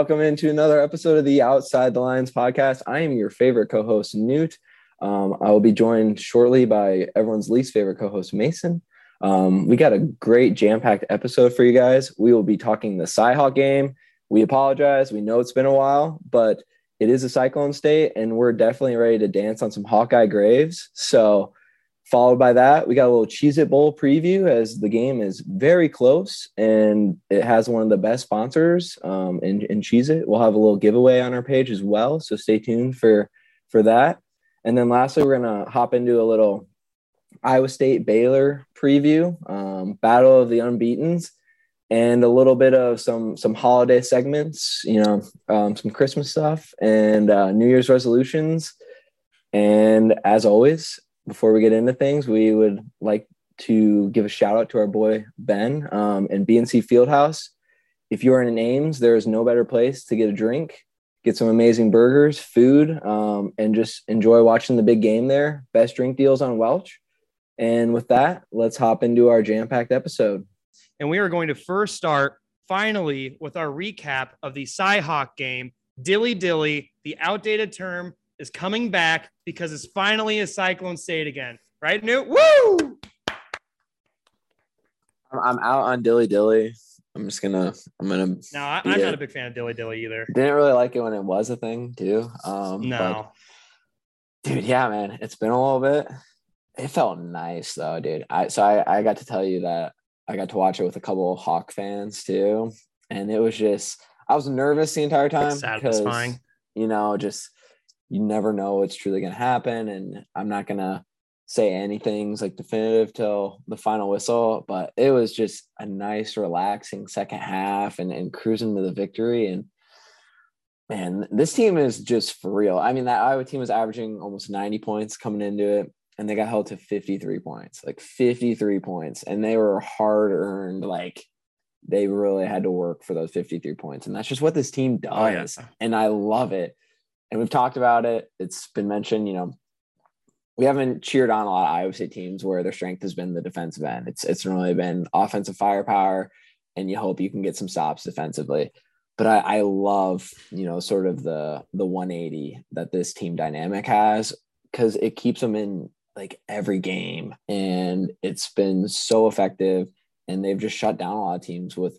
welcome into another episode of the Outside the Lines podcast. I am your favorite co host, Newt. Um, I will be joined shortly by everyone's least favorite co host, Mason. Um, we got a great jam packed episode for you guys. We will be talking the Cyhawk game. We apologize. We know it's been a while, but it is a cyclone state, and we're definitely ready to dance on some Hawkeye graves. So, Followed by that, we got a little Cheez It Bowl preview as the game is very close and it has one of the best sponsors um, in, in Cheez It. We'll have a little giveaway on our page as well. So stay tuned for, for that. And then lastly, we're going to hop into a little Iowa State Baylor preview, um, Battle of the Unbeatens, and a little bit of some some holiday segments, you know, um, some Christmas stuff and uh, New Year's resolutions. And as always, before we get into things, we would like to give a shout out to our boy Ben um, and BNC Fieldhouse. If you're in Ames, there is no better place to get a drink, get some amazing burgers, food, um, and just enjoy watching the big game there. Best drink deals on Welch. And with that, let's hop into our jam packed episode. And we are going to first start finally with our recap of the Cyhawk game. Dilly Dilly, the outdated term is coming back because it's finally a cyclone state again. Right, Newt? Woo! I'm out on Dilly Dilly. I'm just gonna. I'm gonna. No, I, am not a big fan of Dilly Dilly either. Didn't really like it when it was a thing too. Um, no, but, dude. Yeah, man. It's been a little bit. It felt nice though, dude. I so I I got to tell you that I got to watch it with a couple of Hawk fans too, and it was just I was nervous the entire time. It's satisfying. You know, just you never know what's truly going to happen. And I'm not going to say anything's like definitive till the final whistle, but it was just a nice, relaxing second half and, and cruising to the victory. And man, this team is just for real. I mean, that Iowa team was averaging almost 90 points coming into it, and they got held to 53 points, like 53 points. And they were hard earned, like they really had to work for those 53 points. And that's just what this team oh, does. Oh, yes. And I love it and we've talked about it. It's been mentioned, you know, we haven't cheered on a lot of Iowa State teams where their strength has been the defensive end. It's it's really been offensive firepower, and you hope you can get some stops defensively. But I, I love, you know, sort of the the 180 that this team dynamic has because it keeps them in like every game, and it's been so effective. And they've just shut down a lot of teams with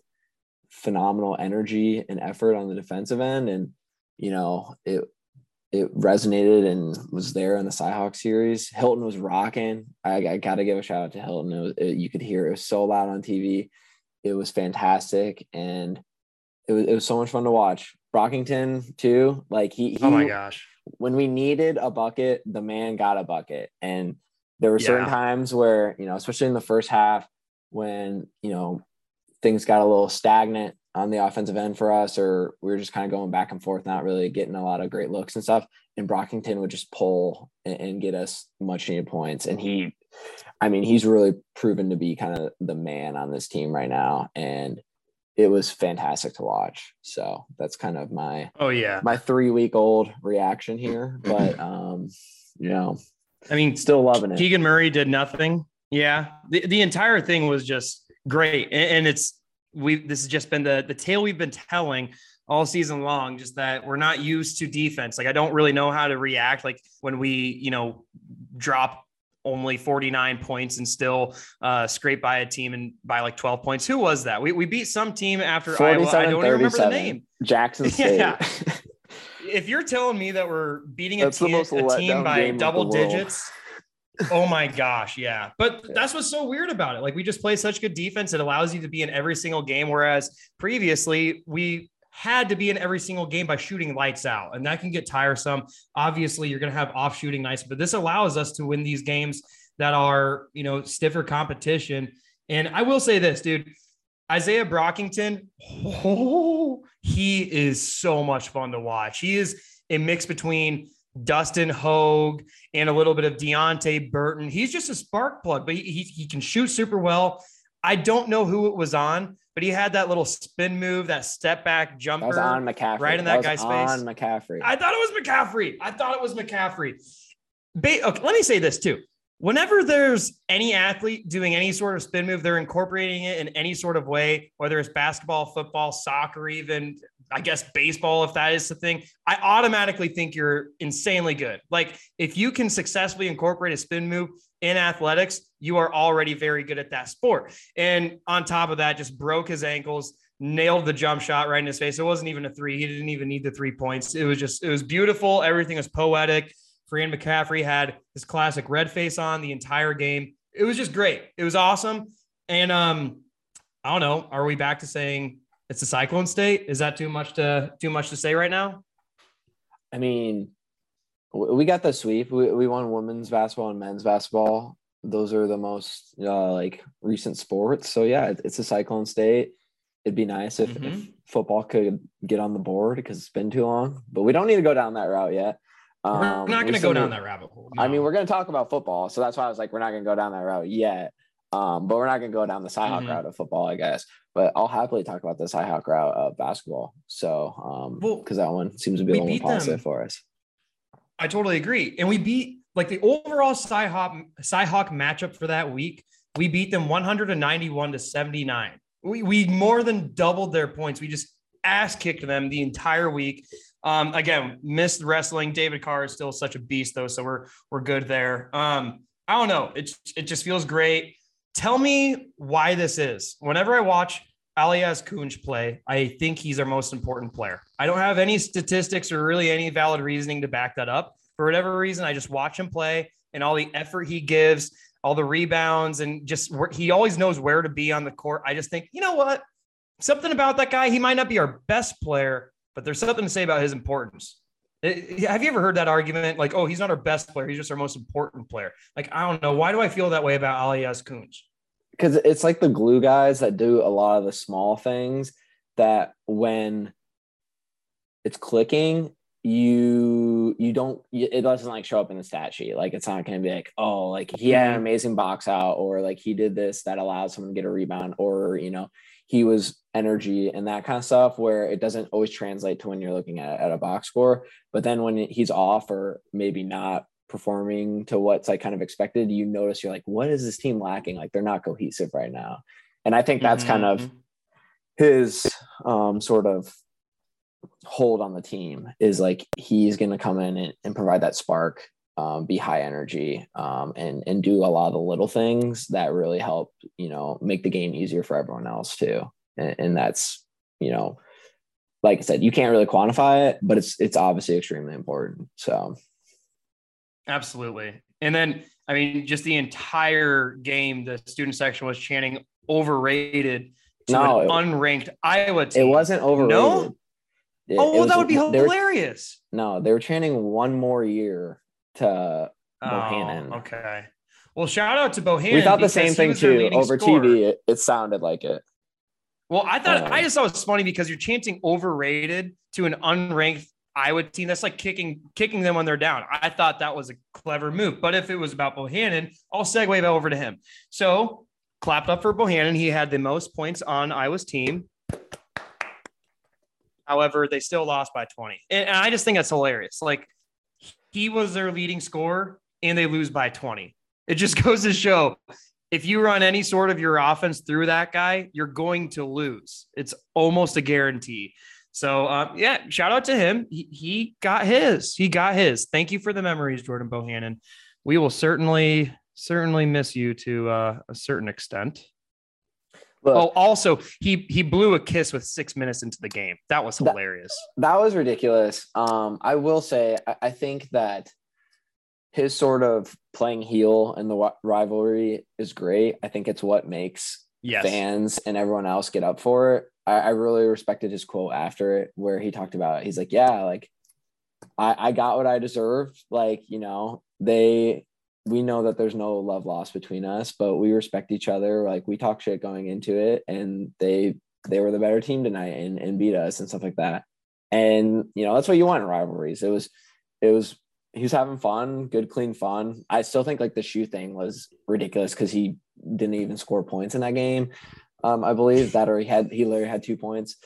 phenomenal energy and effort on the defensive end, and you know, it it resonated and was there in the Cyhawk series. Hilton was rocking. I, I got to give a shout out to Hilton. It was, it, you could hear it was so loud on TV. It was fantastic, and it was it was so much fun to watch. Brockington too, like he, he oh my gosh, when we needed a bucket, the man got a bucket, and there were certain times where you know, especially in the first half, when you know things got a little stagnant on the offensive end for us, or we were just kind of going back and forth, not really getting a lot of great looks and stuff. And Brockington would just pull and, and get us much needed points. And he, I mean, he's really proven to be kind of the man on this team right now. And it was fantastic to watch. So that's kind of my oh yeah my three week old reaction here. But um, you know, I mean, still loving it. Keegan Murray did nothing. Yeah, the the entire thing was just great, and, and it's we this has just been the the tale we've been telling all season long just that we're not used to defense like i don't really know how to react like when we you know drop only 49 points and still uh, scrape by a team and by like 12 points. Who was that? We, we beat some team after Iowa. I don't even remember the name. Jackson State. yeah. if you're telling me that we're beating a, team, a team by double digits, oh my gosh, yeah. But that's what's so weird about it. Like we just play such good defense. It allows you to be in every single game. Whereas previously we had to be in every single game by shooting lights out. And that can get tiresome. Obviously, you're going to have off shooting nights, but this allows us to win these games that are, you know, stiffer competition. And I will say this, dude. Isaiah Brockington, oh, he is so much fun to watch. He is a mix between Dustin Hogue and a little bit of Deonte Burton. He's just a spark plug, but he, he, he, can shoot super well. I don't know who it was on, but he had that little spin move, that step back jumper. That was on McCaffery. Right in that, that guy's on face. On McCaffery. I thought it was McCaffery. I thought it was McCaffery. Ba- okay, let me say this too. Whenever there's any athlete doing any sort of spin move, they're incorporating it in any sort of way, whether it's basketball, football, soccer, even I guess baseball, if that is the thing, I automatically think you're insanely good. Like if you can successfully incorporate a spin move in athletics, you are already very good at that sport. And on top of that, just broke his ankles, nailed the jump shot right in his face. It wasn't even a three. He didn't even need the three points. It was just, it was beautiful. Everything was poetic. Fran McCaffery had his classic red face on the entire game. It was just great. It was awesome. And um, I don't know. Are we back to saying it's a cyclone state? Is that too much to too much to say right now? I mean, we got the sweep. We, we won women's basketball and men's basketball. Those are the most uh, like recent sports. So yeah, it's a cyclone state. It'd be nice if, mm-hmm. if football could get on the board because it's been too long. But we don't need to go down that route yet. Um, we're not going to go down that rabbit hole. No. I mean, we're going to talk about football, so that's why I was like, we're not going to go down that route yet. Um, but we're not going to go down the Cyhawk mm-hmm. route of football, I guess. But I'll happily talk about the Cyhawk route of basketball. So, um, because well, that one seems to be a little more positive them. for us. I totally agree, and we beat like the overall Cyhawk Cyhawk matchup for that week. We beat them 191 to 79. We we more than doubled their points. We just ass kicked them the entire week. Um, again, missed wrestling. David Carr is still such a beast, though, so we're we're good there. Um, I don't know. It it just feels great. Tell me why this is. Whenever I watch Aljaz Kunc play, I think he's our most important player. I don't have any statistics or really any valid reasoning to back that up. For whatever reason, I just watch him play and all the effort he gives, all the rebounds, and just he always knows where to be on the court. I just think, you know what? Something about that guy. He might not be our best player, but there's something to say about his importance. Have you ever heard that argument? Like, oh, he's not our best player. He's just our most important player. Like, I don't know. Why do I feel that way about Aljaz Kunc? Because it's like the glue guys that do a lot of the small things that when it's clicking, you you don't it doesn't like show up in the stat sheet like it's not going to be like oh like he had an mm-hmm. amazing box out or like he did this that allowed someone to get a rebound or you know he was energy and that kind of stuff where it doesn't always translate to when you're looking at, at a box score but then when he's off or maybe not performing to what's like kind of expected you notice you're like what is this team lacking like they're not cohesive right now and i think that's mm-hmm. kind of mm-hmm. his um, sort of hold on the team is like he's going to come in and, and, provide that spark um, be high energy um, and and do a lot of the little things that really help you know make the game easier for everyone else too and, and that's you know like I said you can't really quantify it but it's it's obviously extremely important so absolutely and then I mean just the entire game the student section was chanting overrated to no, an unranked Iowa team. It wasn't overrated. No? It, oh, well, was, that would be hilarious. Were, no, they were chanting one more year to oh, Bohannon. Okay. Well, shout out to Bohannon. We thought the same thing too. Over scorer. TV, it, it, sounded like it. Well, I thought I um, just thought it was funny because you're chanting overrated to an unranked Iowa team. That's like kicking kicking them when they're down. I thought that was a clever move. But if it was about Bohannon, I'll segue over to him. So clapped up for Bohannon. He had the most points on Iowa's team. However, they still lost by 20. And I just think that's hilarious. Like he was their leading scorer and they lose by 20. It just goes to show if you run any sort of your offense through that guy, you're going to lose. It's almost a guarantee. So, uh, yeah, shout out to him. He, he got his. He got his. Thank you for the memories, Jordan Bohannon. We will certainly, certainly miss you to uh, a certain extent. Look, oh, also he he blew a kiss with six minutes into the game. That was hilarious. That, that was ridiculous. Um, I will say I, I, think that his sort of playing heel in the rivalry is great. I think it's what makes yes. fans and everyone else get up for it. I, I really respected his quote after it, where he talked about he's like, yeah, like I, I got what I deserved. Like you know they we know that there's no love lost between us, but we respect each other. Like we talk shit going into it, and they they were the better team tonight and, and beat us and stuff like that. And you know that's what you want in rivalries. It was it was he was having fun, good clean fun. I still think like the shoe thing was ridiculous because he didn't even score points in that game. Um, I believe that or he had he literally had two points.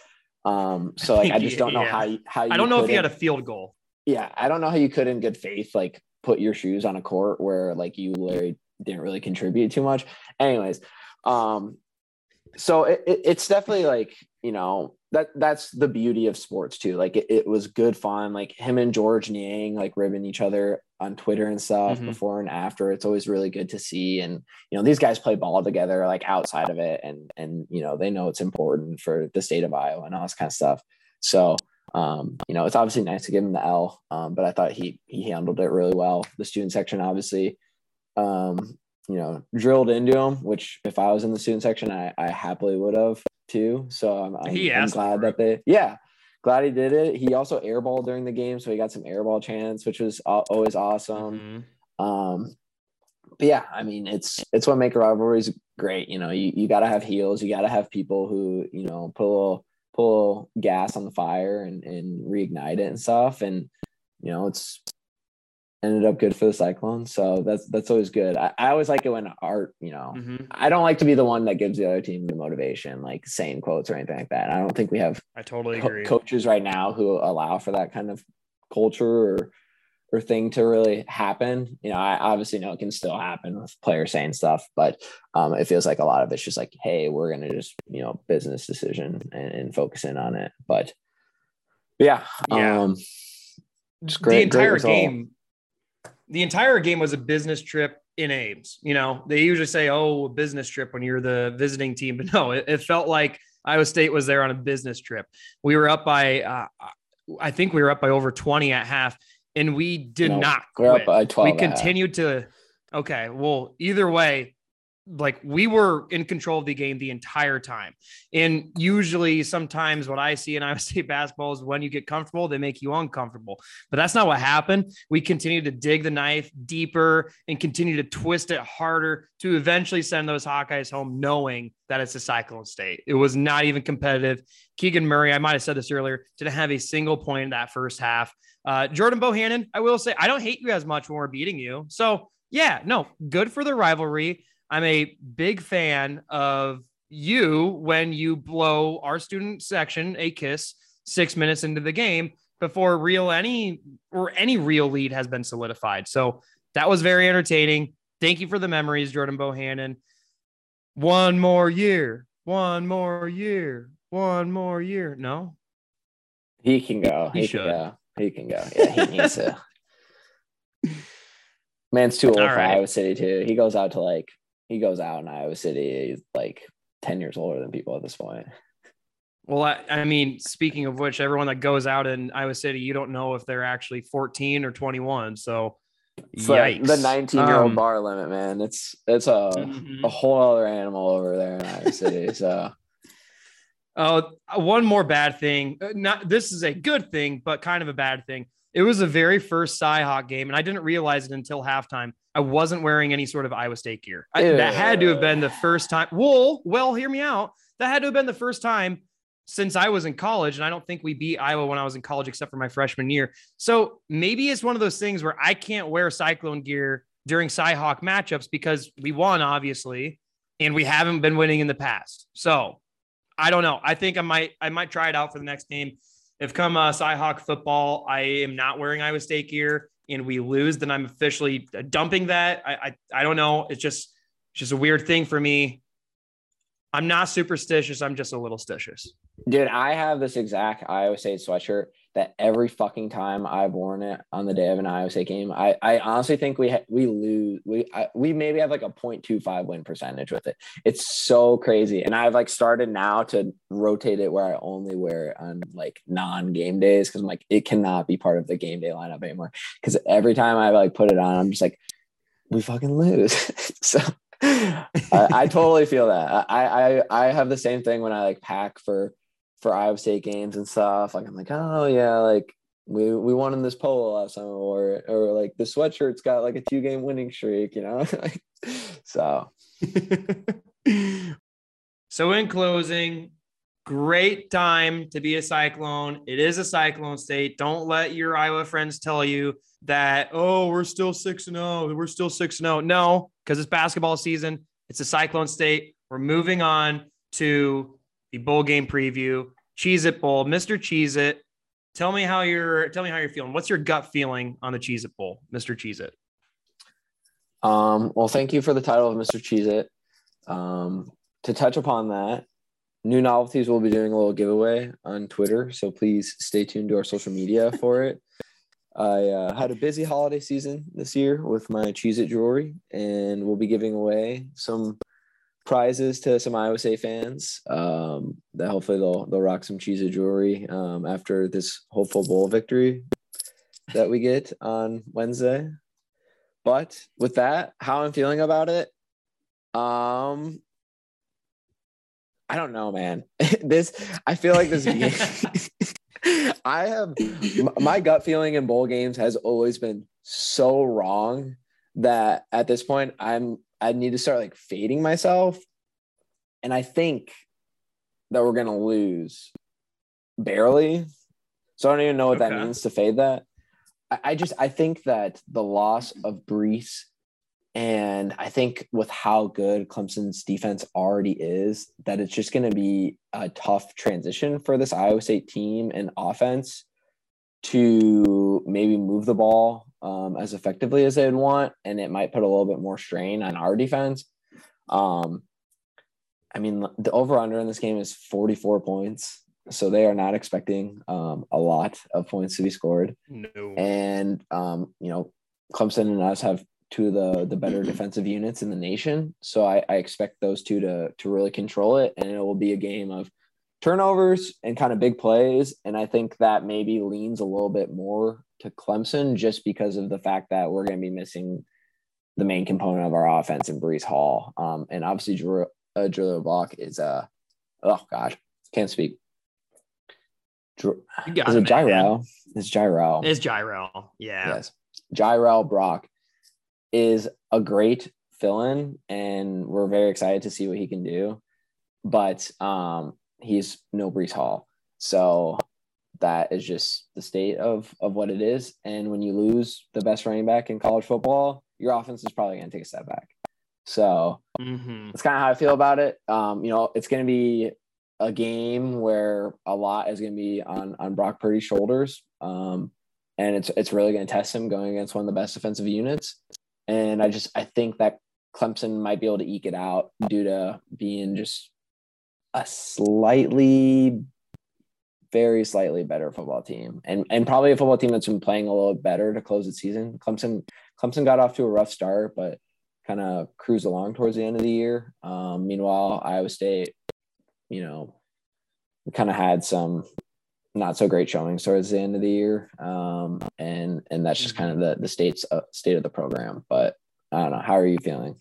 Um, so like I just don't know yeah. how you, how you I don't know if he had a field goal. Yeah, I don't know how you could in good faith like put your shoes on a court where like you literally didn't really contribute too much. Anyways, um, so it, it, it's definitely like you know that that's the beauty of sports too. Like it, it, was good fun. Like him and Georges Niang like ribbing each other on Twitter and stuff mm-hmm. before and after. It's always really good to see. And you know, these guys play ball together like outside of it and and you know, they know it's important for the state of Iowa and all this kind of stuff. So um, you know, it's obviously nice to give him the L, um, but I thought he he handled it really well. The student section obviously um, you know, drilled into him, which if I was in the student section, I, I happily would have too. So I'm, I'm, I'm glad that they, yeah, glad he did it. He also airballed during the game, so he got some airball chance, which was always awesome. Mm-hmm. Um, but yeah, I mean, it's it's what make rivalries great. You know, you, you got to have heels, you got to have people who you know put a little pull gas on the fire and and reignite it and stuff. And you know, it's ended up good for the cyclone. So that's that's always good. I, I always like it when art, you know, mm-hmm. I don't like to be the one that gives the other team the motivation, like saying quotes or anything like that. I don't think we have I totally co- agree. coaches right now who allow for that kind of culture or or thing to really happen. You know, I obviously know it can still happen with players saying stuff, but um, it feels like a lot of it's just like, hey, we're gonna just, you know, business decision and, and focus in on it. But yeah, yeah. Um, just great, the entire game the entire game was a business trip in Ames. You know, they usually say, "Oh, a business trip" when you're the visiting team, but no, it, it felt like Iowa State was there on a business trip. We were up by, uh, I think we were up by over 20 at half, and we did no, not quit. we continued to. Okay, well, either way, like we were in control of the game the entire time. And usually, sometimes what I see in Iowa State basketball is when you get comfortable, they make you uncomfortable. But that's not what happened. We continued to dig the knife deeper and continue to twist it harder to eventually send those Hawkeyes home, knowing that it's a Cyclone State. It was not even competitive. Keegan Murray, I might have said this earlier, didn't have a single point in that first half. Uh, Jordan Bohannon, I will say, I don't hate you as much when we're beating you. So, yeah, no, good for the rivalry. I'm a big fan of you when you blow our student section a kiss six minutes into the game before real any or any real lead has been solidified. So that was very entertaining. Thank you for the memories, Jordan Bohannon. One more year, one more year, one more year. No, he can go. He, he should. Can go. He can go. Yeah, he needs to. Man's too old All for right. Iowa City too. He goes out to like he goes out in Iowa City. He's like 10 years older than people at this point. Well, I, I, mean, speaking of which, everyone that goes out in Iowa City, you don't know if they're actually 14 or 21. So, it's yikes. the 19 year old um, bar limit, man. It's it's a mm-hmm. a whole other animal over there in Iowa City. So, oh, one more bad thing. Uh, not this is a good thing, but kind of a bad thing. It was the very first Cyhawk game, and I didn't realize it until halftime. I wasn't wearing any sort of Iowa State gear. I, that had to have been the first time. Well, well, hear me out. That had to have been the first time since I was in college, and I don't think we beat Iowa when I was in college, except for my freshman year. So maybe it's one of those things where I can't wear Cyclone gear during Cyhawk matchups because we won, obviously, and we haven't been winning in the past. So I don't know. I think I might I might try it out for the next game if come uh, Cyhawk football, I am not wearing Iowa State gear and we lose, then I'm officially dumping that. I, I, I don't know. It's just, it's just a weird thing for me. I'm not superstitious. I'm just a little stitious. Dude, I have this exact Iowa State sweatshirt that every fucking time I've worn it on the day of an Iowa State game, I, I honestly think we ha- we lose we I, we maybe have like a 0.25 win percentage with it. It's so crazy, and I've like started now to rotate it where I only wear it on like non game days because I'm like it cannot be part of the game day lineup anymore. Because every time I like put it on, I'm just like we fucking lose. so I, I, totally feel that. I, I I have the same thing when I like pack for for Iowa State games and stuff. Like I'm like, oh yeah, like we we won in this polo last time, or or like the sweatshirt's got like a two game winning streak, you know. so. so in closing, great time to be a cyclone. It is a cyclone state. Don't let your Iowa friends tell you that oh we're still six and zero, oh, we're still six and zero. Oh. No, because it's basketball season. It's a cyclone state. We're moving on to the bowl game preview. Cheez It Bowl, Mr. Cheez It. Tell me how you're tell me how you're feeling. What's your gut feeling on the Cheez It Bowl, Mr. Cheez It? Um, well, thank you for the title of Mr. Cheez It. Um, to touch upon that, new novelties, we'll be doing a little giveaway on Twitter. So please stay tuned to our social media for it. I uh, had a busy holiday season this year with my Cheez It jewelry, and we'll be giving away some prizes to some Iowa State fans. Um, that hopefully they'll they'll rock some Cheez It jewelry um, after this hopeful bowl victory that we get on Wednesday. But with that, how I'm feeling about it, um, I don't know, man. this I feel like this I have my gut feeling in bowl games has always been so wrong that at this point I'm I need to start like fading myself. And I think that we're gonna lose barely. So I don't even know what okay. that means to fade that. I, I just I think that the loss of Breece and I think with how good Clemson's defense already is, that it's just going to be a tough transition for this Iowa State team and offense to maybe move the ball um, as effectively as they'd want. And it might put a little bit more strain on our defense. Um, I mean, the over under in this game is 44 points. So they are not expecting um, a lot of points to be scored. No. And, um, you know, Clemson and us have two of the the better defensive units in the nation. So I, I expect those two to to really control it, and it will be a game of turnovers and kind of big plays. And I think that maybe leans a little bit more to Clemson just because of the fact that we're going to be missing the main component of our offense in Breece Hall. Um, and obviously, Drew, uh, Drew Bach is uh, oh gosh, can't speak. Drew, is it, Jirehl? It's Jirehl. It's Jirehl. Yeah. Yes. Jirehl Brock is a great fill-in and we're very excited to see what he can do. But um, he's no Breece Hall. So that is just the state of of what it is. And when you lose the best running back in college football, your offense is probably going to take a step back. So mm-hmm. that's kind of how I feel about it. Um, you know, it's going to be a game where a lot is going to be on on Brock Purdy's shoulders, um, and it's it's really going to test him going against one of the best defensive units. And I just I think that Clemson might be able to eke it out due to being just a slightly very slightly better football team and and probably a football team that's been playing a little better to close the season. Clemson Clemson got off to a rough start, but kind of cruised along towards the end of the year. Um, meanwhile, Iowa State, you know, kind of had some not so great showings towards the end of the year, um, and and that's just kind of the the state's uh, state of the program. But I don't know. How are you feeling?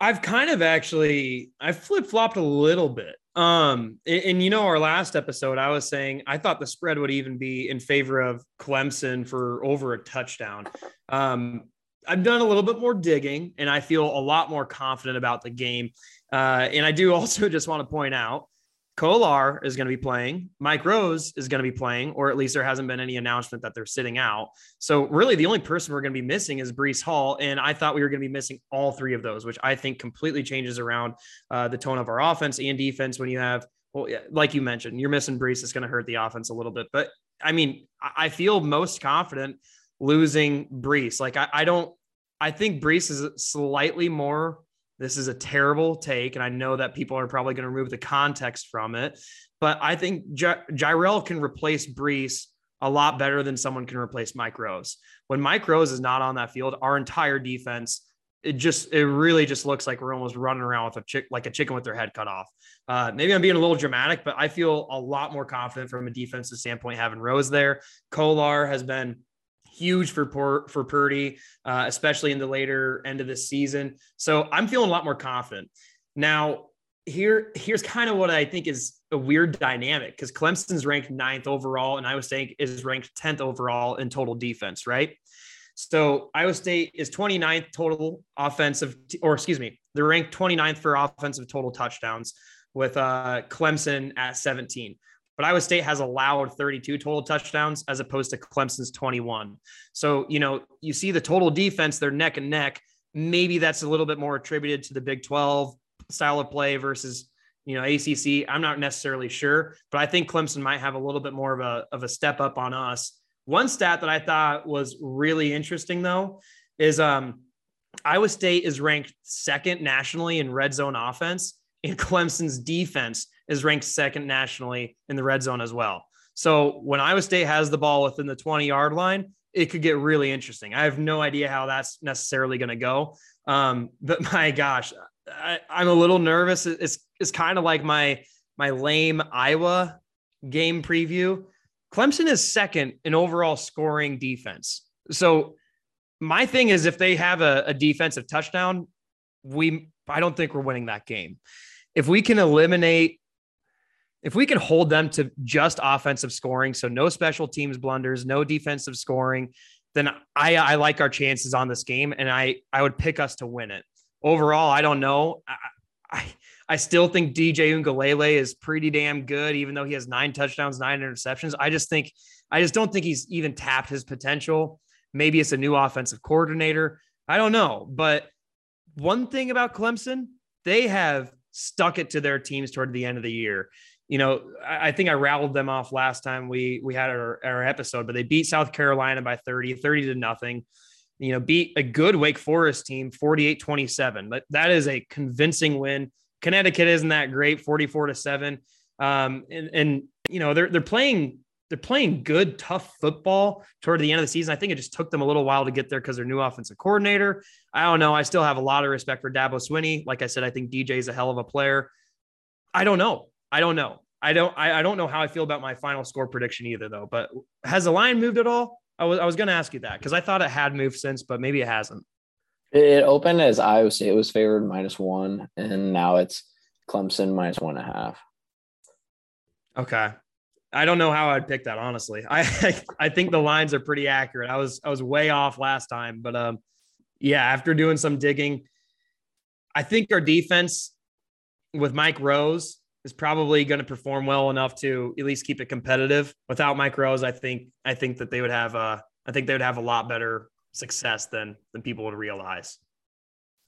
I've kind of actually I flip flopped a little bit. Um, and, and, you know, our last episode, I was saying I thought the spread would even be in favor of Clemson for over a touchdown. Um, I've done a little bit more digging, and I feel a lot more confident about the game. Uh, and I do also just want to point out Kolar is going to be playing. Mike Rose is going to be playing, or at least there hasn't been any announcement that they're sitting out. So really, the only person we're going to be missing is Breece Hall, and I thought we were going to be missing all three of those, which I think completely changes around uh, the tone of our offense and defense. When you have, well, like you mentioned, you're missing Breece, it's going to hurt the offense a little bit. But I mean, I feel most confident losing Breece. Like I, I don't, I think Breece is slightly more this is a terrible take, and I know that people are probably going to remove the context from it. But I think J- Jirehl can replace Breece a lot better than someone can replace Mike Rose. When Mike Rose is not on that field, our entire defense it just it really just looks like we're almost running around with a chick like a chicken with their head cut off. Uh, maybe I'm being a little dramatic, but I feel a lot more confident from a defensive standpoint having Rose there. Kolar has been huge for for Purdy, uh, especially in the later end of the season. So I'm feeling a lot more confident now. Here, here's kind of what I think is a weird dynamic because Clemson's ranked ninth overall, and Iowa State is ranked 10th overall in total defense, right? So Iowa State is 29th total offensive, or excuse me, they're ranked 29th for offensive total touchdowns with uh, Clemson at 17 but Iowa State has allowed 32 total touchdowns as opposed to Clemson's 21. So, you know, you see the total defense, they're neck and neck. Maybe that's a little bit more attributed to the Big 12 style of play versus, you know, ACC. I'm not necessarily sure, but I think Clemson might have a little bit more of a, of a step up on us. One stat that I thought was really interesting, though, is um, Iowa State is ranked second nationally in red zone offense and Clemson's defense is ranked second nationally in the red zone as well. So when Iowa State has the ball within the 20 yard line, it could get really interesting. I have no idea how that's necessarily going to go. Um, but my gosh, I, am a little nervous. It's it's kind of like my my lame Iowa game preview. Clemson is second in overall scoring defense. So my thing is if they have a, a defensive touchdown, we I don't think we're winning that game. If we can eliminate if we can hold them to just offensive scoring, so no special teams blunders, no defensive scoring, then I, I like our chances on this game, and I I would pick us to win it. Overall, I don't know. I I, I still think DJ Uiagalelei is pretty damn good, even though he has nine touchdowns, nine interceptions. I just think I just don't think he's even tapped his potential. Maybe it's a new offensive coordinator. I don't know, but one thing about Clemson, they have stuck it to their teams toward the end of the year you know, I, I think I rattled them off last time we we had our, our episode, but they beat South Carolina by 30, 30 to nothing. You know, beat a good Wake Forest team 48 27. But that is a convincing win. Connecticut isn't that great, 44 to 7. Um, and, and you know, they're they're playing they're playing good, tough football toward the end of the season. I think it just took them a little while to get there because their new offensive coordinator. I don't know. I still have a lot of respect for Dabo Swinney. Like I said, I think DJ is a hell of a player. I don't know. I don't know. I don't I, I don't know how I feel about my final score prediction either though. But has the line moved at all? I was I was gonna ask you that because I thought it had moved since, but maybe it hasn't. It opened as Iowa State was favored minus one, and now it's Clemson minus one and a half. Okay. I don't know how I'd pick that honestly. I I think the lines are pretty accurate. I was I was way off last time, but um yeah, after doing some digging, I think our defense with Mike Rose is probably going to perform well enough to at least keep it competitive. Without Mike Rose, I think I think that they would have a I think they would have a lot better success than than people would realize.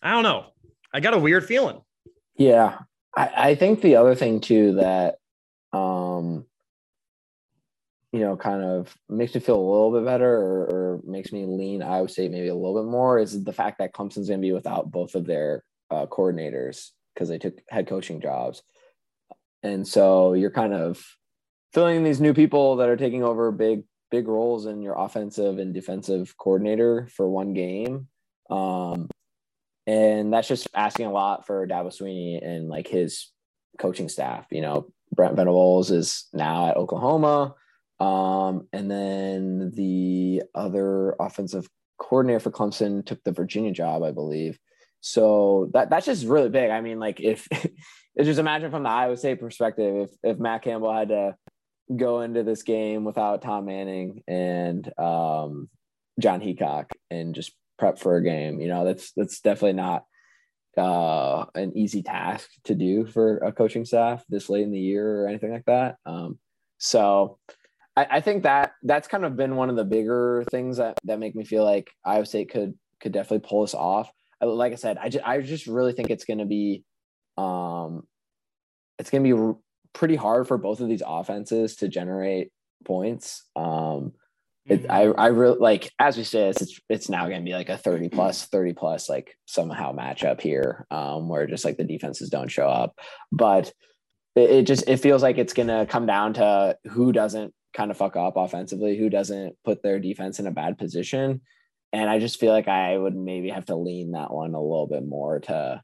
I don't know. I got a weird feeling. Yeah. I, I think the other thing too that um you know kind of makes me feel a little bit better or, or makes me lean I would say maybe a little bit more is the fact that Clemson's gonna be without both of their uh, coordinators because they took head coaching jobs. And so you're kind of filling these new people that are taking over big, big roles in your offensive and defensive coordinator for one game. Um, and that's just asking a lot for Dabo Swinney and like his coaching staff. You know, Brent Venables is now at Oklahoma. Um, and then the other offensive coordinator for Clemson took the Virginia job, I believe. So that that's just really big. I mean, like if just imagine from the Iowa State perspective, if if Matt Campbell had to go into this game without Tom Manning and um, Jon Heacock and just prep for a game, you know, that's that's definitely not uh, an easy task to do for a coaching staff this late in the year or anything like that. Um, so I, I, think that that's kind of been one of the bigger things that that make me feel like Iowa State could could definitely pull this off. Like I said, I just I just really think it's going to be um, it's going to be r- pretty hard for both of these offenses to generate points. Um, it, I, mm-hmm. I really like, as we say, it's, it's now going to be like a 30 plus 30 plus, like somehow matchup here, um, where just like the defenses don't show up, but it, it just, it feels like it's going to come down to who doesn't kind of fuck up offensively, who doesn't put their defense in a bad position. And I just feel like I would maybe have to lean that one a little bit more to,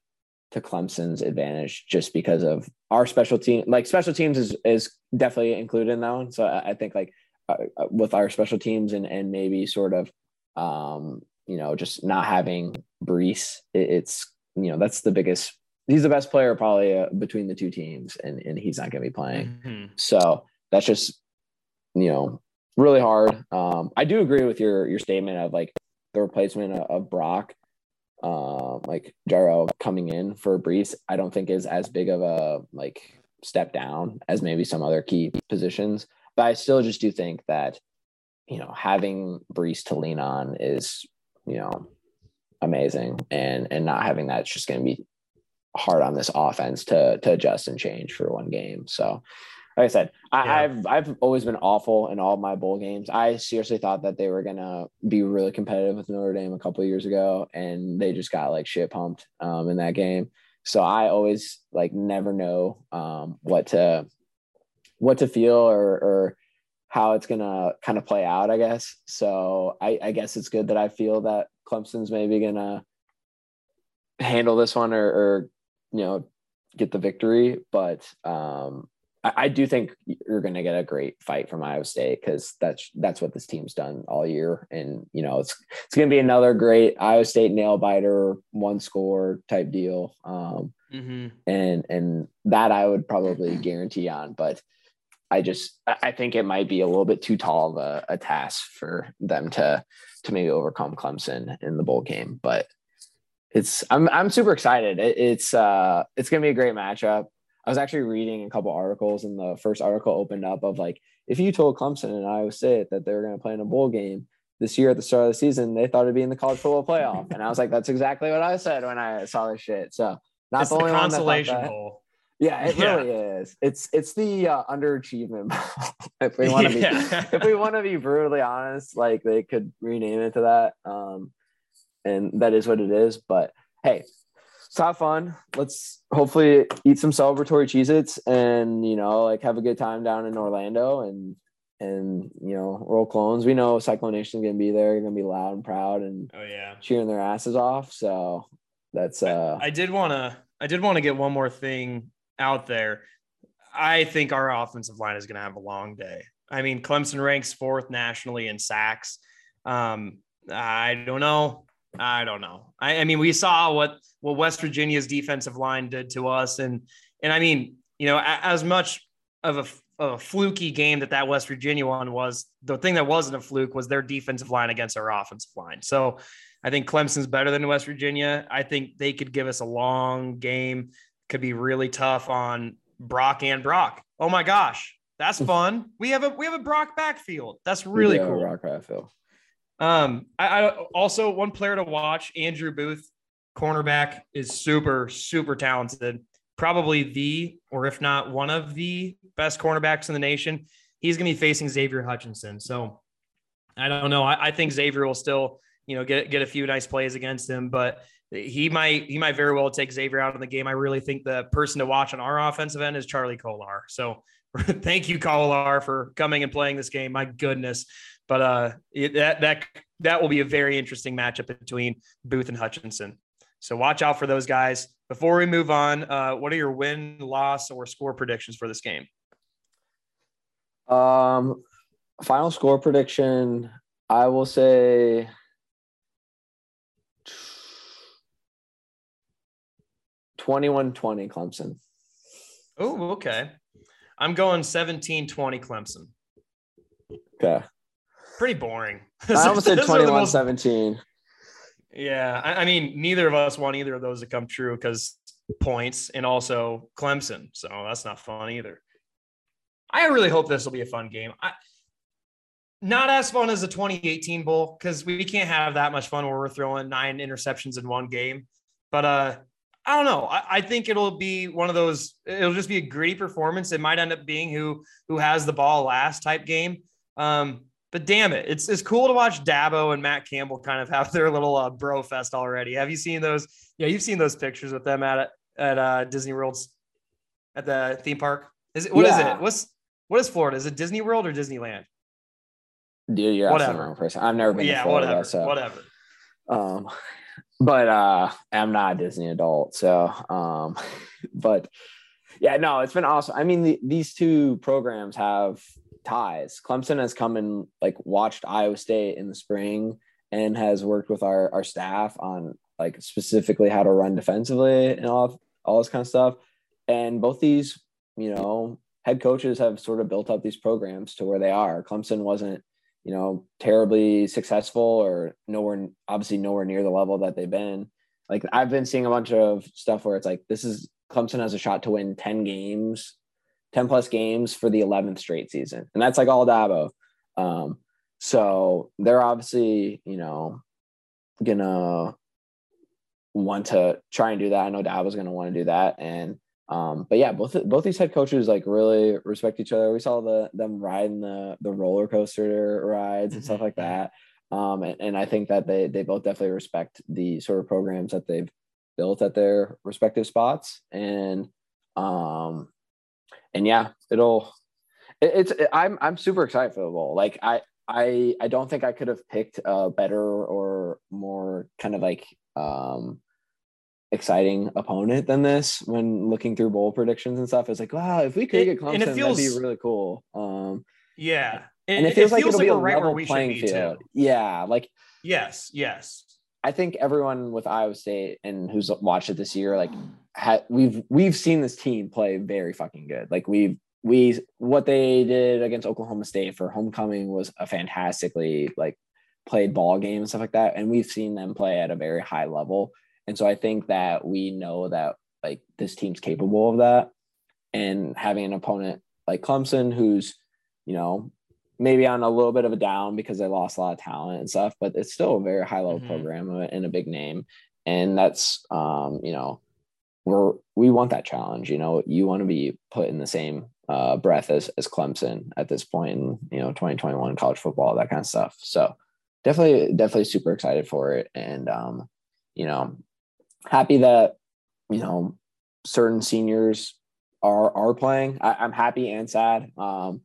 to Clemson's advantage just because of our special team. Like special teams is is definitely included in that one. So I, I think like uh, uh, with our special teams and and maybe sort of um you know just not having Breece, it, it's you know that's the biggest. He's the best player probably uh, between the two teams, and and he's not going to be playing. Mm-hmm. So that's just you know really hard. Um, I do agree with your your statement of like the replacement of, of Brock um, like Jaro coming in for Breece, I don't think is as big of a like step down as maybe some other key positions. But I still just do think that, you know, having Breece to lean on is, you know, amazing. And and not having that's just gonna be hard on this offense to to adjust and change for one game. So like I said, I, yeah. I've I've always been awful in all my bowl games. I seriously thought that they were gonna be really competitive with Notre Dame a couple years ago, and they just got like shit pumped um, in that game. So I always like never know um, what to what to feel or, or how it's gonna kind of play out, I guess. So I, I guess it's good that I feel that Clemson's maybe gonna handle this one or, or you know get the victory. But um, I, I do think you're gonna get a great fight from Iowa State because that's that's what this team's done all year, and you know it's it's gonna be another great Iowa State nail biter, one score type deal. Um, mm-hmm. and and that I would probably guarantee on, but I just I think it might be a little bit too tall of a, a task for them to to maybe overcome Clemson in the bowl game. But it's I'm I'm super excited. It, it's uh it's gonna be a great matchup. I was actually reading a couple articles, and the first article opened up of like if you told Clemson and Iowa State that they were going to play in a bowl game this year at the start of the season, they thought it'd be in the college football playoff, and I was like, that's exactly what I said when I saw this shit. So not it's the only the consolation bowl. Yeah, it yeah. really is. It's it's the uh, underachievement. if we want to be if we want to be brutally honest, like they could rename it to that. Um, and that is what it is. But hey, let's have fun. Let's hopefully eat some celebratory Cheez-Its and you know, like have a good time down in Orlando and and you know, roll clones. We know Cyclone Nation's gonna be there, gonna be loud and proud and oh yeah, cheering their asses off. So that's uh I, did wanna I did want to get one more thing out there, I think our offensive line is going to have a long day. I mean, Clemson ranks fourth nationally in sacks. Um, I don't know. I don't know. I, I, mean, we saw what what West Virginia's defensive line did to us, and and I mean, you know, as much of a, of a fluky game that that West Virginia one was, the thing that wasn't a fluke was their defensive line against our offensive line. So I think Clemson's better than West Virginia. I think they could give us a long game could be really tough on Brock and Brock. Oh my gosh, that's fun. we have a we have a Brock backfield. That's really yeah, cool. Brock backfield. Um, I, I also one player to watch, Andrew Booth, cornerback, is super super talented. Probably the, or if not one of the best cornerbacks in the nation. He's going to be facing Xavier Hutchinson. So I don't know. I, I think Xavier will still, you know, get get a few nice plays against him, but he might he might very well take Xavier out of the game. I really think the person to watch on our offensive end is Charlie Kolar. So thank you, Kolar, for coming and playing this game. My goodness. But uh that that that will be a very interesting matchup between Booth and Hutchinson. So watch out for those guys. Before we move on, uh, what are your win, loss, or score predictions for this game? Um, final score prediction. I will say 21-20 Clemson. Oh, okay. I'm going 17-20 Clemson. Okay. Pretty boring. I almost said 21-17. Yeah. I, I, mean, neither of us want either of those to come true because points and also Clemson. So that's not fun either. I really hope this will be a fun game. I, not as fun as the 2018 bowl because we can't have that much fun where we're throwing nine interceptions in one game. But uh, I don't know. I, I, think it'll be one of those. It'll just be a gritty performance. It might end up being who who has the ball last type game. Um, but damn it, it's it's cool to watch Dabo and Matt Campbell kind of have their little uh, bro fest already. Have you seen those? Yeah, you've seen those pictures with them at at uh, Disney World's at the theme park. Is it what yeah. is it? What's what is Florida? Is it Disney World or Disneyland? Dude, you're whatever. wrong person. I've never been. Yeah, Florida, whatever. So. Whatever. Um, but uh i'm not a disney adult so um but yeah no it's been awesome i mean the, these two programs have ties. Clemson has come and like watched iowa state in the spring and has worked with our our staff on like specifically how to run defensively and all all this kind of stuff. And both these you know head coaches have sort of built up these programs to where they are. Clemson wasn't you know, terribly successful or nowhere, obviously nowhere near the level that they've been. Like I've been seeing a bunch of stuff where it's like, this is Clemson has a shot to win 10 games, 10 plus games for the 11th straight season. And that's like all Dabo. Um, so they're obviously, you know, gonna want to try and do that. I know Dabo's gonna want to do that. And um, but yeah, both both these head coaches like really respect each other. We saw the them riding the the roller coaster rides and stuff like mm-hmm. that. Um, and, and I think that they they both definitely respect the sort of programs that they've built at their respective spots. And um and yeah, it'll it, it's it, I'm I'm super excited for the bowl. Like I I I don't think I could have picked a better or more kind of like um exciting opponent than this when looking through bowl predictions and stuff. It's like, wow, if we could it, get Clemson, feels, that'd be really cool. Um, yeah, and, and it feels, it feels like it'll like be a level playing field. Too. Yeah, like yes, yes. I think everyone with Iowa State and who's watched it this year, like, ha- we've we've seen this team play very fucking good. Like we've we what they did against Oklahoma State for homecoming was a fantastically like played ball game and stuff like that, and we've seen them play at a very high level. And so I think that we know that like this team's capable of that. And having an opponent like Clemson, who's, you know, maybe on a little bit of a down because they lost a lot of talent and stuff, but it's still a very high level mm-hmm. program and a big name. And that's, um, you know, we're, we want that challenge. You know, you want to be put in the same uh, breath as, as Clemson at this point in, you know, 2021 college football, that kind of stuff. So definitely, definitely super excited for it. And, um, you know, happy that you know certain seniors are are playing. I, am happy and sad. Um,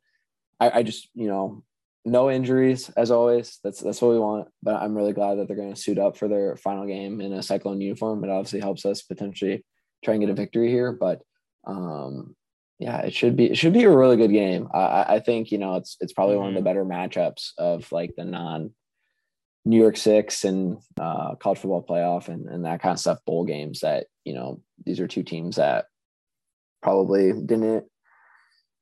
I, I just you know no injuries as always. That's that's what we want. But I'm really glad that they're going to suit up for their final game in a Cyclone uniform. It obviously helps us potentially try and get a victory here. But um, yeah, it should be it should be a really good game. I, I think you know it's it's probably mm-hmm. one of the mm-hmm. better matchups of like the non New Year's Six and uh, college football playoff and, and that kind of stuff, bowl games that, you know, these are two teams that probably didn't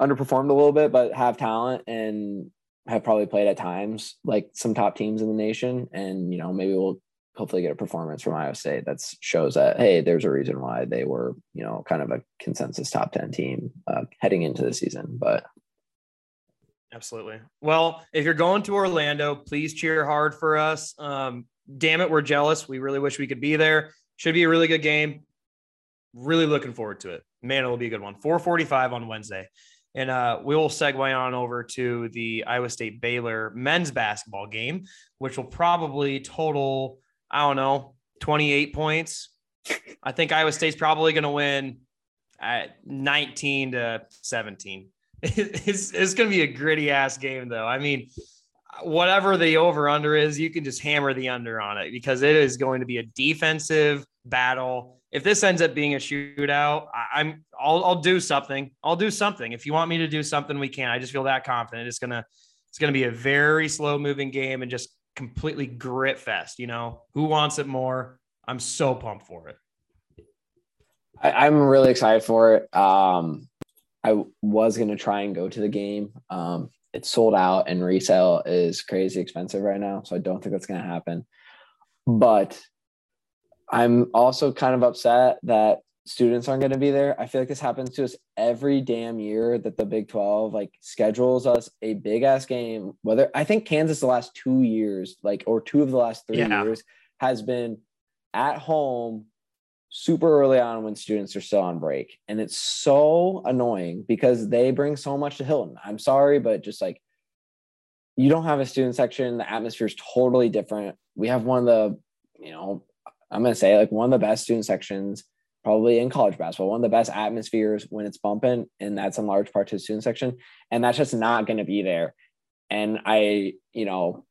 underperformed a little bit, but have talent and have probably played at times like some top teams in the nation. And, you know, maybe we'll hopefully get a performance from Iowa State that shows that, hey, there's a reason why they were, you know, kind of a consensus top 10 team uh, heading into the season. But Absolutely. Well, if you're going to Orlando, please cheer hard for us. Um, damn it, we're jealous. We really wish we could be there. Should be a really good game. Really looking forward to it. Man, it'll be a good one. 445 on Wednesday. And uh, we will segue on over to the Iowa State Baylor men's basketball game, which will probably total, I don't know, 28 points. I think Iowa State's probably going to win at 19 to 17. It's, it's going to be a gritty ass game, though. I mean, whatever the over under is, you can just hammer the under on it because it is going to be a defensive battle. If this ends up being a shootout, I, am I'll, I'll do something. I'll do something. If you want me to do something, we can. I just feel that confident. It's gonna it's gonna be a very slow moving game and just completely grit fest. You know, who wants it more? I'm so pumped for it. I, am really excited for it. Um, I was going to try and go to the game. Um, it's sold out and resale is crazy expensive right now. So I don't think that's going to happen. But I'm also kind of upset that students aren't going to be there. I feel like this happens to us every damn year that the Big 12 like schedules us a big ass game. Whether I think Kansas the last two years, like, or two of the last three yeah. years, has been at home super early on when students are still on break. And it's so annoying because they bring so much to Hilton. I'm sorry, but just like you don't have a student section, the atmosphere is totally different. We have one of the, you know, I'm going to say like one of the best student sections probably in college basketball, one of the best atmospheres when it's bumping. And that's in large part to the student section. And that's just not going to be there. And I, you know,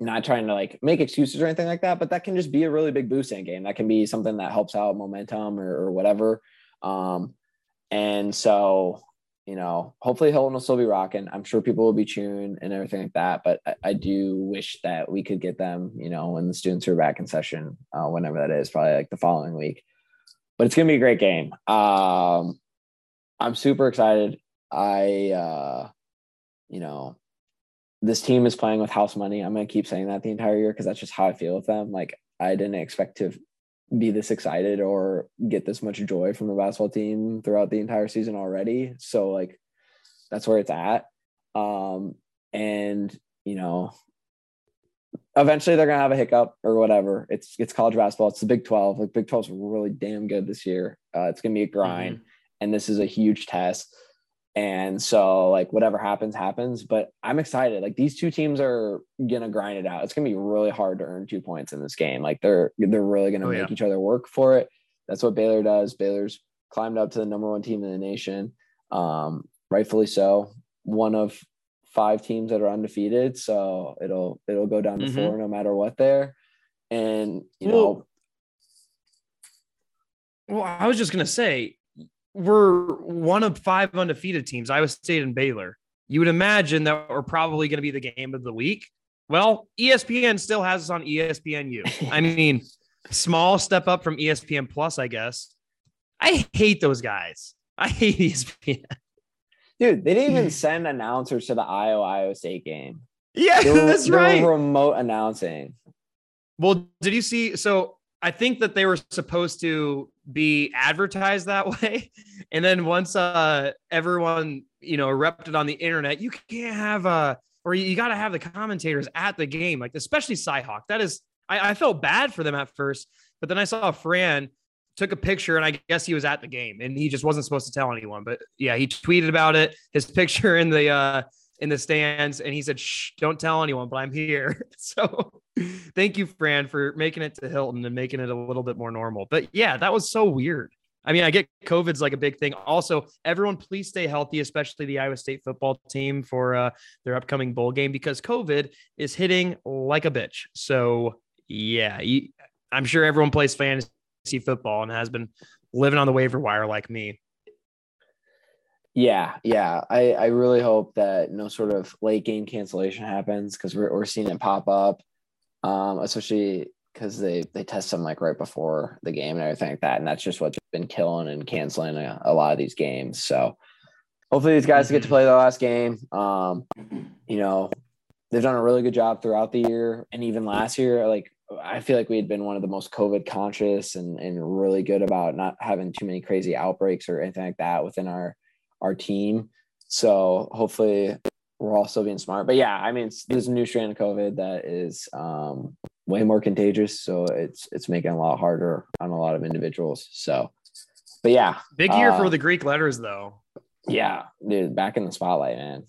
not trying to like make excuses or anything like that, but that can just be a really big boost in game. That can be something that helps out momentum or, or whatever. Um, and so, you know, hopefully Hilton will still be rocking. I'm sure people will be cheering and everything like that. But I, I do wish that we could get them, you know, when the students are back in session, uh, whenever that is, probably like the following week. But it's gonna be a great game. Um, I'm super excited. I, uh, you know, this team is playing with house money. I'm to keep saying that the entire year because that's just how I feel with them. Like I didn't expect to be this excited or get this much joy from the basketball team throughout the entire season already. So like that's where it's at. Um, and you know, eventually they're gonna have a hiccup or whatever. It's it's college basketball. It's the Big Twelve. Like Big 12's really damn good this year. Uh, it's gonna be a grind, mm-hmm. and this is a huge test And so like whatever happens, happens. But I'm excited. Like these two teams are gonna grind it out. It's gonna be really hard to earn two points in this game. Like they're they're really gonna oh, make yeah. each other work for it. That's what Baylor does. Baylor's climbed up to the number one team in the nation. Um, rightfully so. One of five teams that are undefeated. So it'll it'll go down to mm-hmm. four no matter what there. And you well, know well, I was just gonna say we're one of five undefeated teams, Iowa State and Baylor. You would imagine that we're probably going to be the game of the week. Well, ESPN still has us on ESPNU. I mean, small step up from ESPN Plus, I guess. I hate those guys. I hate ESPN. Dude, they didn't even send announcers to the Iowa Iowa State game. Yeah, were, that's right. Remote announcing. Well, did you see? So I think that they were supposed to be advertised that way. And then once uh everyone, you know, erupted on the internet, you can't have a or you got to have the commentators at the game, like especially Cyhawk. That is I, I felt bad for them at first, but then I saw Fran took a picture and I guess he was at the game and he just wasn't supposed to tell anyone. But yeah, he tweeted about it, his picture in the uh in the stands and he said, Shh, don't tell anyone, but I'm here. So thank you, Fran, for making it to Hilton and making it a little bit more normal. But yeah, that was so weird. I mean, I get COVID's like a big thing. Also, everyone, please stay healthy, especially the Iowa State football team for uh, their upcoming bowl game because COVID is hitting like a bitch. So, yeah, you, I'm sure everyone plays fantasy football and has been living on the waiver wire like me. Yeah, yeah. I, I really hope that no sort of late game cancellation happens because we're, we're seeing it pop up, um, especially because they, they test them like right before the game and everything like that. And that's just what's been killing and canceling a, a lot of these games. So hopefully these guys get to play their last game. Um, you know, they've done a really good job throughout the year and even last year. Like I feel like we had been one of the most COVID conscious and, and really good about not having too many crazy outbreaks or anything like that within our our team. So hopefully we're all still being smart. But yeah, I mean, there's a new strand of COVID that is um, way more contagious. So it's it's making it a lot harder on a lot of individuals. So, but yeah, big year uh, for the Greek letters though. Yeah, dude, back in the spotlight, man.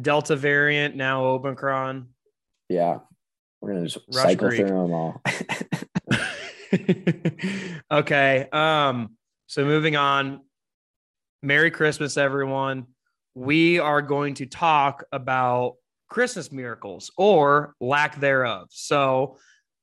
Delta variant now Omicron. Yeah, we're gonna just Rush cycle Greek. through them all. okay. Um. So moving on, Merry Christmas, everyone. We are going to talk about Christmas miracles or lack thereof. So,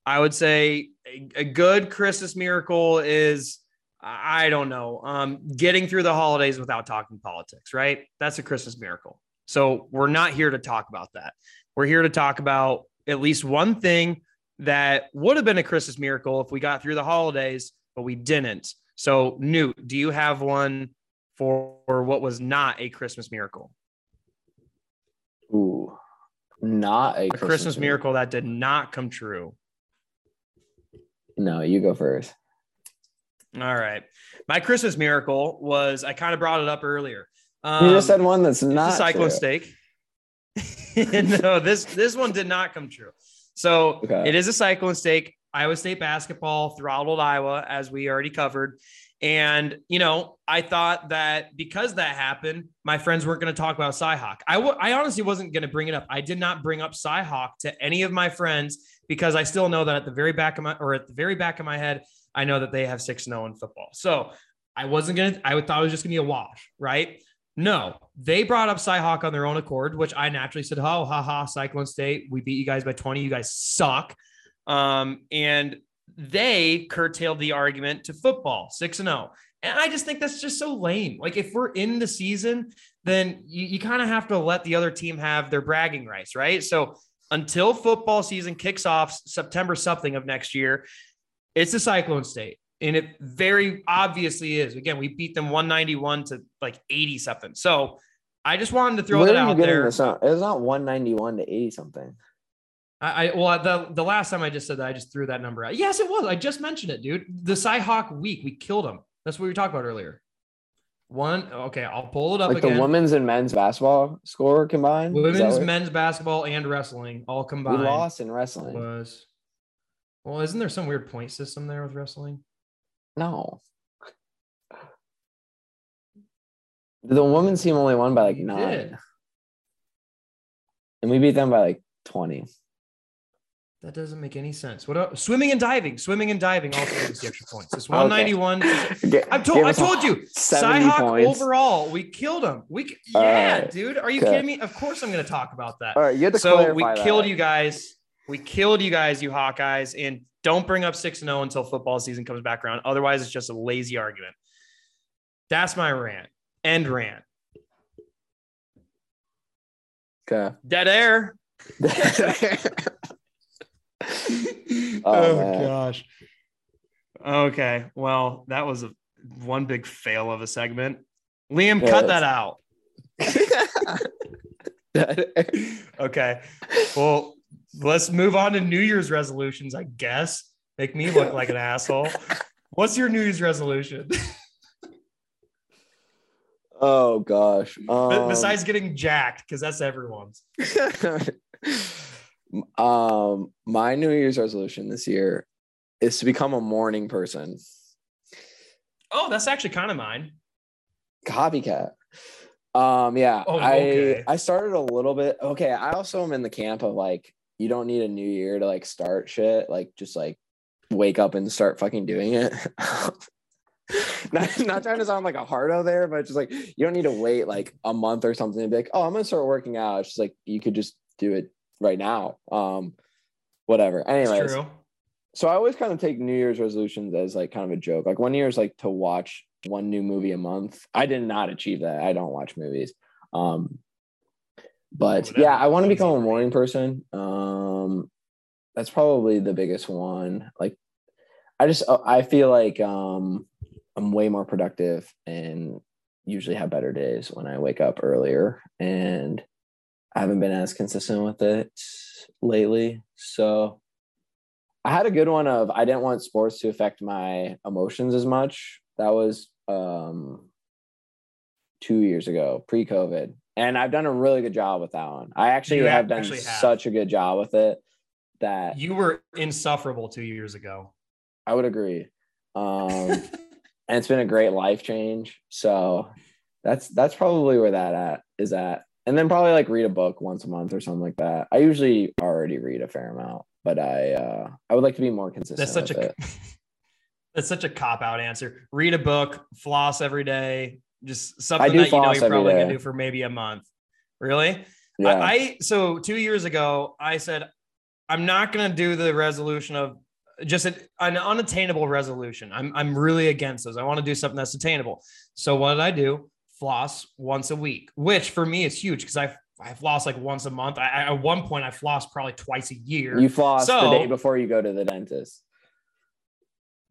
I would say a, a good Christmas miracle is I don't know, um, getting through the holidays without talking politics, right? That's a Christmas miracle. So, we're not here to talk about that. We're here to talk about at least one thing that would have been a Christmas miracle if we got through the holidays, but we didn't. So, Newt, do you have one for what was not a Christmas miracle? Ooh, not a, a Christmas, Christmas miracle. that did not come true. No, you go first. All right. My Christmas miracle was I kind of brought it up earlier. Um, you just said one that's not a cyclone state. no, this this one did not come true. So okay. it is a cyclone state. Iowa State basketball throttled Iowa, as we already covered. And, you know, I thought that because that happened, my friends weren't going to talk about Cyhawk. I, w- I honestly wasn't going to bring it up. I did not bring up Cyhawk to any of my friends because I still know that at the very back of my, or at the very back of my head, I know that they have 6 0 in football. So I wasn't going to, I thought it was just going to be a wash, right? No, they brought up Cyhawk on their own accord, which I naturally said, oh, haha, Cyclone State, we beat you guys by 20. You guys suck. Um, and they curtailed the argument to football, 6 and 0. And I just think that's just so lame. Like, if we're in the season, then you, you kind of have to let the other team have their bragging rights, right? So, until football season kicks off September something of next year, it's a cyclone state. And it very obviously is. Again, we beat them 191 to like 80 something. So I just wanted to throw Where that out there. This out? It's not 191 to 80 something. I, I well the the last time I just said that I just threw that number out. Yes, it was. I just mentioned it, dude. The Cyhawk week, we killed them. That's what we were talking about earlier. One, okay, I'll pull it up like again. the women's and men's basketball score combined. Women's, men's basketball, and wrestling all combined. We lost in wrestling. Was well, isn't there some weird point system there with wrestling? No. The women's team only won by like nine. And we beat them by like 20. That doesn't make any sense. What else? swimming and diving? Swimming and diving also gives the extra points. It's 191. Okay. I told I told you, Cyhawk overall, we killed him. We yeah, right. dude. Are you okay. kidding me? Of course I'm gonna talk about that. All right, you had to so we that. killed you guys. We killed you guys, you Hawkeyes, and don't bring up 6 0 until football season comes back around. Otherwise, it's just a lazy argument. That's my rant. End rant. Okay. Dead air. oh, oh gosh. Okay. Well, that was a one big fail of a segment. Liam, yeah, cut that out. okay. Well, let's move on to New Year's resolutions, I guess. Make me look like an asshole. What's your New Year's resolution? oh gosh. Um, Besides getting jacked, because that's everyone's. um, my New Year's resolution this year is to become a morning person. Oh, that's actually kind of mine. Copycat. Um, yeah, oh, okay. I I started a little bit. Okay, I also am in the camp of like you don't need a new year to like start shit. Like just like wake up and start fucking doing it. not, not trying to sound like a hardo there, but just like you don't need to wait like a month or something to be like, oh, I'm gonna start working out. It's just like you could just do it right now. Um, whatever. Anyways, so I always kind of take New Year's resolutions as like kind of a joke. Like one year is like to watch one new movie a month. I did not achieve that. I don't watch movies. Um, but yeah, I want to become a morning person. Um, that's probably the biggest one. Like, I just uh, I feel like um, I'm way more productive and usually have better days when I wake up earlier. And I haven't been as consistent with it lately. So I had a good one of I didn't want sports to affect my emotions as much. That was um, two years ago, pre-COVID and I've done a really good job with that one. I actually you have done actually have. such a good job with it that you were insufferable two years ago. I would agree, um, and it's been a great life change. So that's that's probably where that at is at, and then probably like read a book once a month or something like that. I usually already read a fair amount, but I uh, I would like to be more consistent. That's such a that's such a cop out answer. Read a book, floss every day, just something that you know you're probably gonna do for maybe a month. Really? Yeah. I, I so two years ago I said I'm not gonna do the resolution of just an, an unattainable resolution. I'm I'm really against those. I want to do something that's attainable. So what did I do? Floss once a week, which for me is huge because I I floss like once a month. I, at one point, I floss probably twice a year. You floss so, the day before you go to the dentist.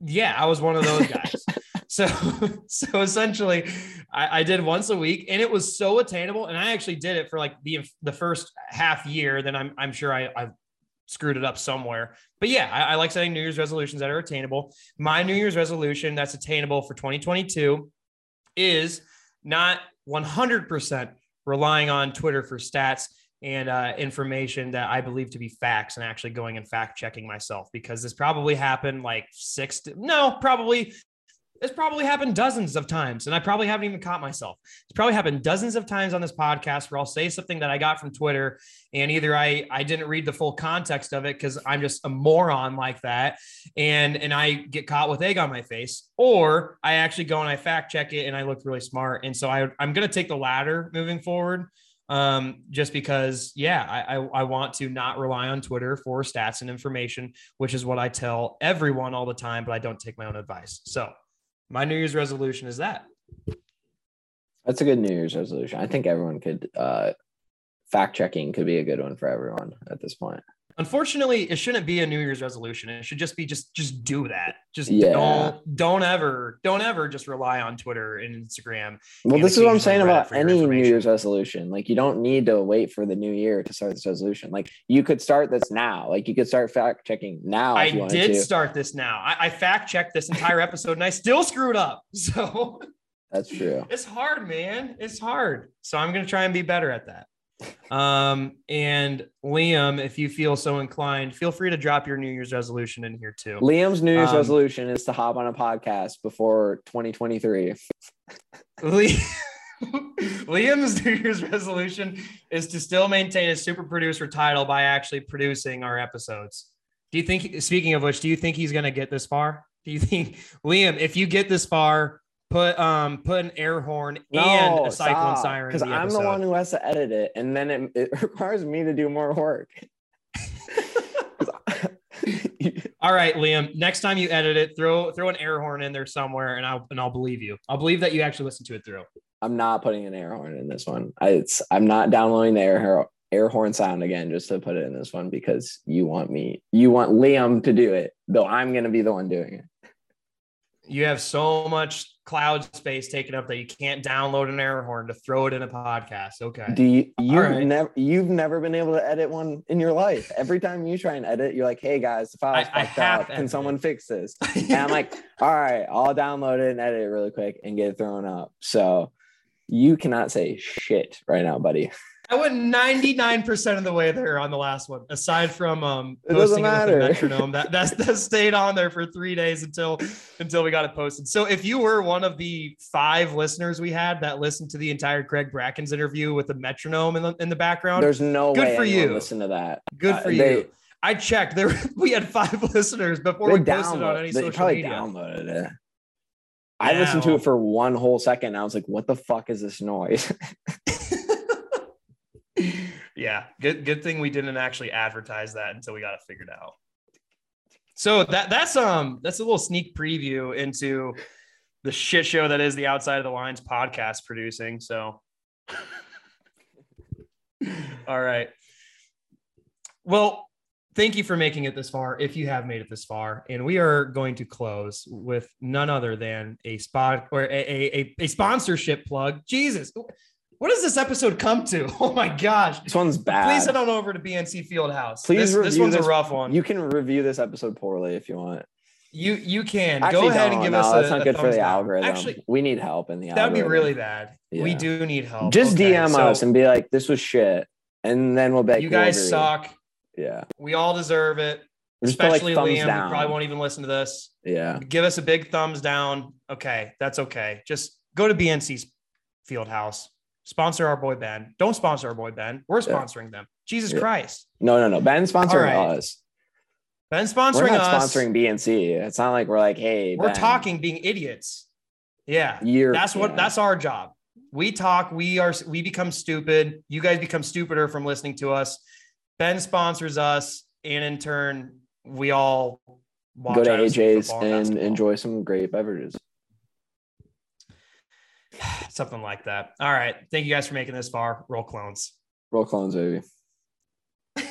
Yeah, I was one of those guys. So, so essentially, I, I, did once a week, and it was so attainable. And I actually did it for like the the first half year. Then I'm I'm sure I, I screwed it up somewhere. But yeah, I, I like setting New Year's resolutions that are attainable. My New Year's resolution that's attainable for 2022 is not 100% relying on Twitter for stats and uh, information that I believe to be facts and actually going and fact checking myself because this probably happened like six, to, no, probably it's probably happened dozens of times, and I probably haven't even caught myself. It's probably happened dozens of times on this podcast where I'll say something that I got from Twitter, and either I I didn't read the full context of it because I'm just a moron like that, and and I get caught with egg on my face, or I actually go and I fact check it and I look really smart, and so I I'm gonna take the latter moving forward um, just because, yeah, I, I, I, want to not rely on Twitter for stats and information, which is what I tell everyone all the time, but I don't take my own advice. So my New Year's resolution is that. That's a good New Year's resolution. I think everyone could uh, fact checking could be a good one for everyone at this point. Unfortunately, it shouldn't be a New Year's resolution. It should just be just just do that. Just yeah. don't don't ever don't ever just rely on Twitter and Instagram. Well, this is what I'm saying about any New Year's resolution. Like you don't need to wait for the new year to start this resolution. Like you could start this now. Like you could start fact checking now. I did to. start this now. I, I fact checked this entire episode and I still screwed up. So that's true. It's hard, man. It's hard. So I'm gonna try and be better at that. Um, and Liam, if you feel so inclined, feel free to drop your New Year's resolution in here too. Liam's New Year's um, resolution is to hop on a podcast before 2023. Liam's New Year's resolution is to still maintain a super producer title by actually producing our episodes. Do you think, speaking of which, do you think he's going to get this far? Do you think, Liam, if you get this far, put um put an air horn no, and a cyclone siren because I'm the one who has to edit it, and then it, it requires me to do more work. All right, Liam. Next time you edit it, throw throw an air horn in there somewhere, and I'll and I'll believe you. I'll believe that you actually listened to it through. I'm not putting an air horn in this one. I, it's I'm not downloading the air air horn sound again just to put it in this one because you want me, you want Liam to do it, though I'm gonna be the one doing it you have so much cloud space taken up that you can't download an air horn to throw it in a podcast. Okay. Do you you've right. never you've never been able to edit one in your life. Every time you try and edit, you're like, hey guys, the file's I, fucked I up. Can someone fix this? and I'm like, all right, I'll download it and edit it really quick and get it thrown up. So you cannot say shit right now, buddy. I went 99% of the way there on the last one, aside from um it posting it with the metronome. That that's that stayed on there for three days until until we got it posted. So if you were one of the five listeners we had that listened to the entire Craig Brackens interview with the metronome in the in the background, there's no good for you. Listen to that. Good for uh, you. I checked. There we had five listeners before we posted on any social probably media. Downloaded it. I listened to it for one whole second. And I was like, "What the fuck is this noise?" Yeah, good good thing we didn't actually advertise that until we got it figured out. So that that's um that's a little sneak preview into the shit show that is the Outside of the Lines podcast producing. So, all right. Well, thank you for making it this far. If you have made it this far, and we are going to close with none other than a spot or a, a, a sponsorship plug. Jesus, what does this episode come to? Oh my gosh. This one's bad. Please head on over to BNC Fieldhouse. Please this, this one's this, a rough one. You can review this episode poorly if you want. You you can Actually, go ahead and give no, us. That's a, not good for the down. algorithm. Actually, we need help in the. That would be really bad. Yeah. We do need help. Just okay, DM so us and be like, "This was shit," and then we'll bet you guys suck. Yeah, we all deserve it. Especially like Liam, down. probably won't even listen to this. Yeah, give us a big thumbs down. Okay, that's okay. Just go to BNC's Fieldhouse sponsor our boy band. Don't sponsor our boy band. We're sponsoring yeah. them. Jesus yeah. Christ. No, no, no. Ben sponsoring right. us. Ben sponsoring we're not us. sponsoring BNC. It's not like we're like, hey, we're ben. talking being idiots. Yeah. You're, that's what yeah. that's our job. We talk, we are we become stupid. You guys become stupider from listening to us. Ben sponsors us, and in turn, we all go to AJ's and basketball. enjoy some great beverages. Something like that. All right. Thank you guys for making this far. Roll clones. Roll clones, baby.